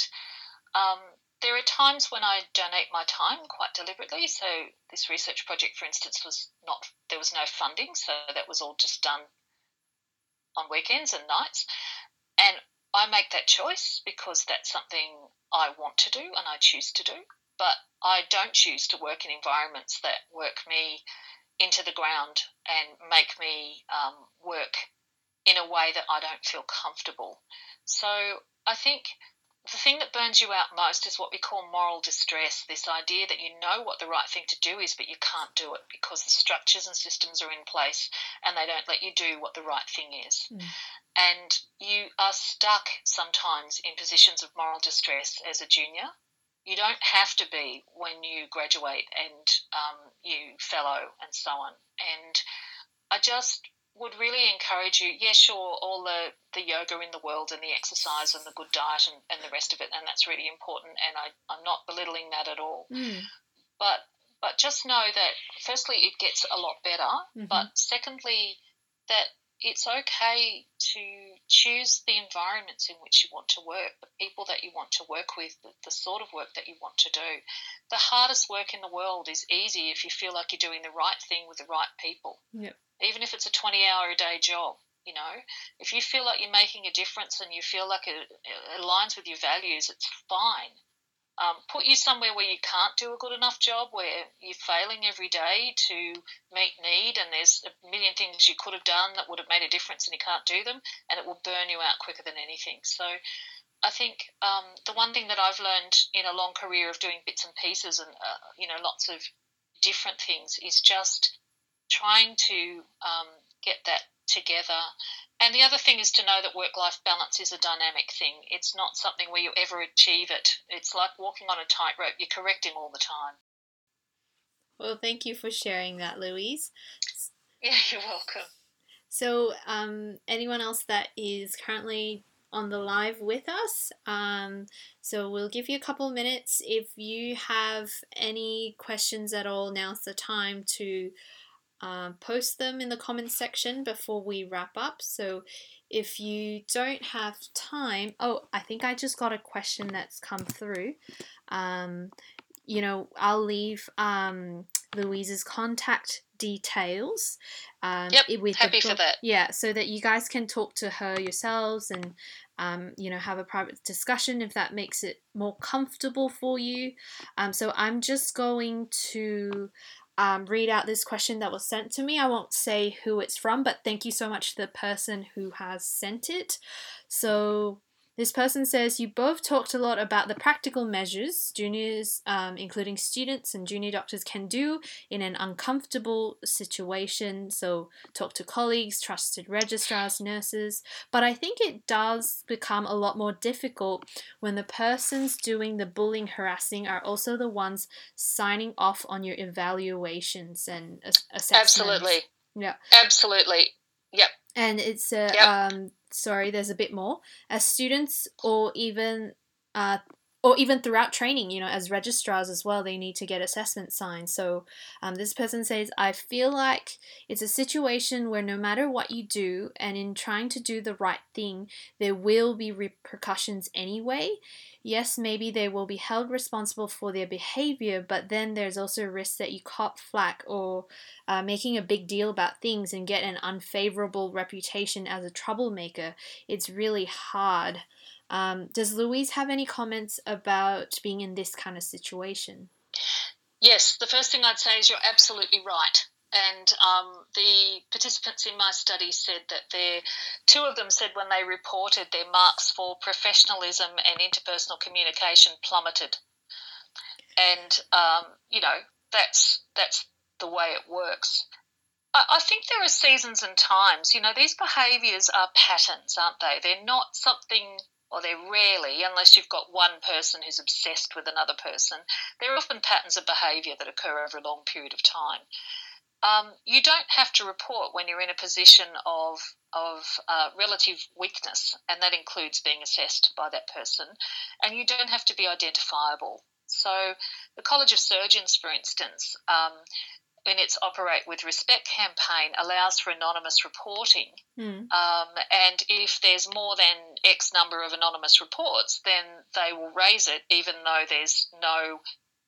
S2: um, there are times when I donate my time quite deliberately. So this research project, for instance, was not there was no funding, so that was all just done on weekends and nights. And I make that choice because that's something I want to do and I choose to do. But I don't choose to work in environments that work me into the ground and make me um, work in a way that I don't feel comfortable. So I think the thing that burns you out most is what we call moral distress this idea that you know what the right thing to do is, but you can't do it because the structures and systems are in place and they don't let you do what the right thing is. Mm. And you are stuck sometimes in positions of moral distress as a junior. You don't have to be when you graduate and um, you fellow and so on. And I just would really encourage you, yeah, sure, all the, the yoga in the world and the exercise and the good diet and, and the rest of it, and that's really important. And I, I'm not belittling that at all. Mm. But but just know that firstly it gets a lot better, mm-hmm. but secondly that it's okay to choose the environments in which you want to work, the people that you want to work with, the, the, sort of work that you want to do. The hardest work in the world is easy if you feel like you're doing the right thing with the right people.
S1: Yep
S2: even if it's a 20 hour a day job you know if you feel like you're making a difference and you feel like it, it aligns with your values it's fine. Um, put you somewhere where you can't do a good enough job where you're failing every day to meet need and there's a million things you could have done that would have made a difference and you can't do them and it will burn you out quicker than anything. So I think um, the one thing that I've learned in a long career of doing bits and pieces and uh, you know lots of different things is just trying to um, get that together. And the other thing is to know that work life balance is a dynamic thing. It's not something where you ever achieve it. It's like walking on a tightrope, you're correcting all the time.
S1: Well, thank you for sharing that, Louise. [laughs]
S2: Yeah, you're welcome.
S1: So, um, anyone else that is currently on the live with us. Um, so we'll give you a couple of minutes. If you have any questions at all, now's the time to um, post them in the comments section before we wrap up. So if you don't have time, oh, I think I just got a question that's come through. Um, you know, I'll leave um, Louise's contact details.
S2: Um, yep, with happy for that.
S1: Yeah, so that you guys can talk to her yourselves and, um, you know, have a private discussion if that makes it more comfortable for you. Um, so I'm just going to um, read out this question that was sent to me. I won't say who it's from, but thank you so much to the person who has sent it. So this person says, You both talked a lot about the practical measures juniors, um, including students and junior doctors, can do in an uncomfortable situation. So, talk to colleagues, trusted registrars, nurses. But I think it does become a lot more difficult when the persons doing the bullying, harassing are also the ones signing off on your evaluations and assessments.
S2: Absolutely.
S1: Yeah.
S2: Absolutely. Yep.
S1: And it's a, yep. um, sorry, there's a bit more. As students or even uh, or even throughout training, you know, as registrars as well, they need to get assessment signed. So um, this person says, I feel like it's a situation where no matter what you do, and in trying to do the right thing, there will be repercussions anyway. Yes, maybe they will be held responsible for their behavior, but then there's also a risk that you cop flack or uh, making a big deal about things and get an unfavorable reputation as a troublemaker. It's really hard. Um, does Louise have any comments about being in this kind of situation?
S2: Yes, the first thing I'd say is you're absolutely right. And um, the participants in my study said that they, two of them said when they reported their marks for professionalism and interpersonal communication plummeted. And um, you know that's that's the way it works. I, I think there are seasons and times. You know, these behaviours are patterns, aren't they? They're not something or they're rarely, unless you've got one person who's obsessed with another person, they're often patterns of behaviour that occur over a long period of time. Um, you don't have to report when you're in a position of of uh, relative weakness, and that includes being assessed by that person, and you don't have to be identifiable. So, the College of Surgeons, for instance, um, in its Operate with Respect campaign allows for anonymous reporting. Mm. Um, and if there's more than X number of anonymous reports, then they will raise it even though there's no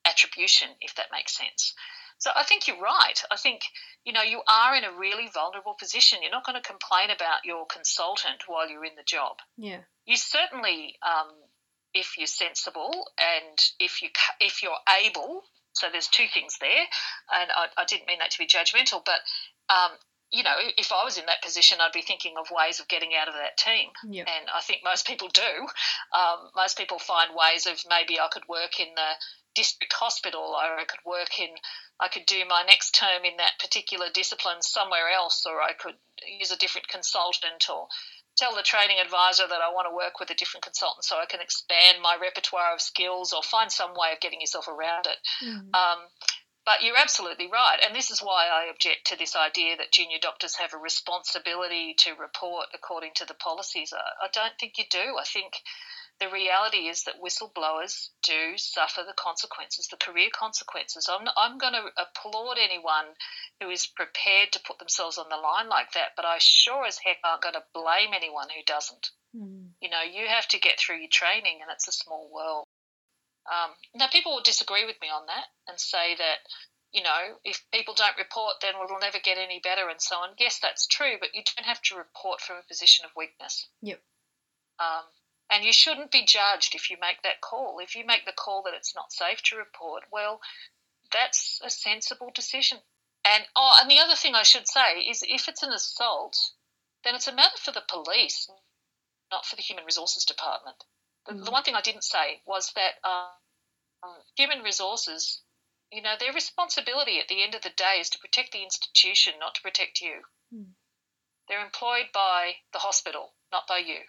S2: attribution, if that makes sense. So I think you're right. I think, you know, you are in a really vulnerable position. You're not going to complain about your consultant while you're in the job.
S1: Yeah.
S2: You certainly, um, if you're sensible and if you if you're able so there's two things there, and I, I didn't mean that to be judgmental, but um, you know, if I was in that position, I'd be thinking of ways of getting out of that team.
S1: Yep.
S2: And I think most people do. Um, most people find ways of maybe I could work in the district hospital or I could work in, I could do my next term in that particular discipline somewhere else, or I could use a different consultant or tell the training advisor that I want to work with a different consultant so I can expand my repertoire of skills or find some way of getting yourself around it.
S1: Mm.
S2: Um, but you're absolutely right. And this is why I object to this idea that junior doctors have a responsibility to report according to the policies. I, I don't think you do. I think the reality is that whistleblowers do suffer the consequences, the career consequences. I'm, I'm going to applaud anyone who is prepared to put themselves on the line like that, but I sure as heck aren't going to blame anyone who doesn't.
S1: Mm.
S2: You know, you have to get through your training, and it's a small world. Um, now, people will disagree with me on that and say that, you know, if people don't report, then it'll never get any better and so on. Yes, that's true, but you don't have to report from a position of weakness.
S1: Yep.
S2: Um, and you shouldn't be judged if you make that call. If you make the call that it's not safe to report, well, that's a sensible decision. And oh, and the other thing I should say is if it's an assault, then it's a matter for the police, not for the human resources department. The,
S1: Mm.
S2: the one thing I didn't say was that um, human resources, you know, their responsibility at the end of the day is to protect the institution, not to protect you.
S1: Mm.
S2: They're employed by the hospital, not by you.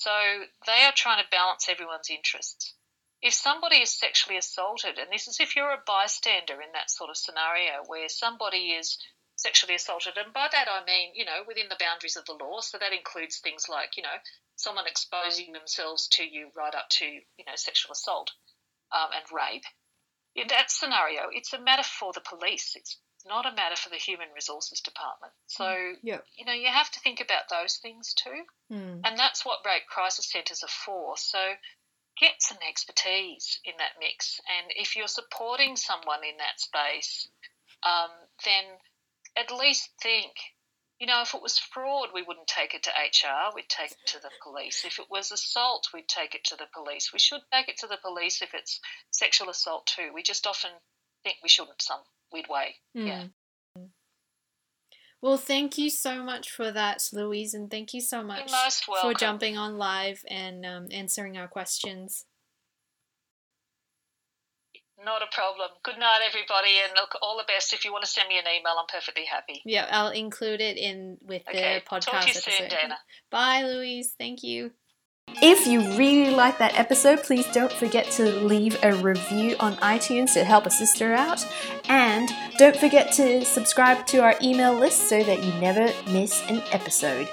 S2: So they are trying to balance everyone's interests. If somebody is sexually assaulted, and this is if you're a bystander in that sort of scenario where somebody is sexually assaulted, and by that I mean, you know, within the boundaries of the law, so that includes things like, you know, someone exposing themselves to you right up to, you know, sexual assault um, and rape. In that scenario, it's a matter for the police. It's not a matter for the human resources department. So,
S1: Yep.
S2: you know, you have to think about those things too.
S1: Mm.
S2: And that's what rape crisis centres are for. So get some expertise in that mix. And if you're supporting someone in that space, um, then at least think, you know, if it was fraud, we wouldn't take it to HR, we'd take it to the police. If it was assault, we'd take it to the police. We should take it to the police if it's sexual assault too. We just often think we shouldn't some weird way. Yeah.
S1: Mm. Well, thank you so much for that, Louise, and thank you so much for jumping on live and um, answering our questions.
S2: Not a problem. Good night, everybody, and look, all the best. If you want to send me an email, I'm perfectly happy.
S1: Yeah, I'll include it in with
S2: Okay.
S1: the podcast
S2: Talk to you
S1: episode.
S2: soon, Dana.
S1: Bye, Louise. Thank you.
S3: If you really like that episode, please don't forget to leave a review on iTunes to help a sister out. And don't forget to subscribe to our email list so that you never miss an episode.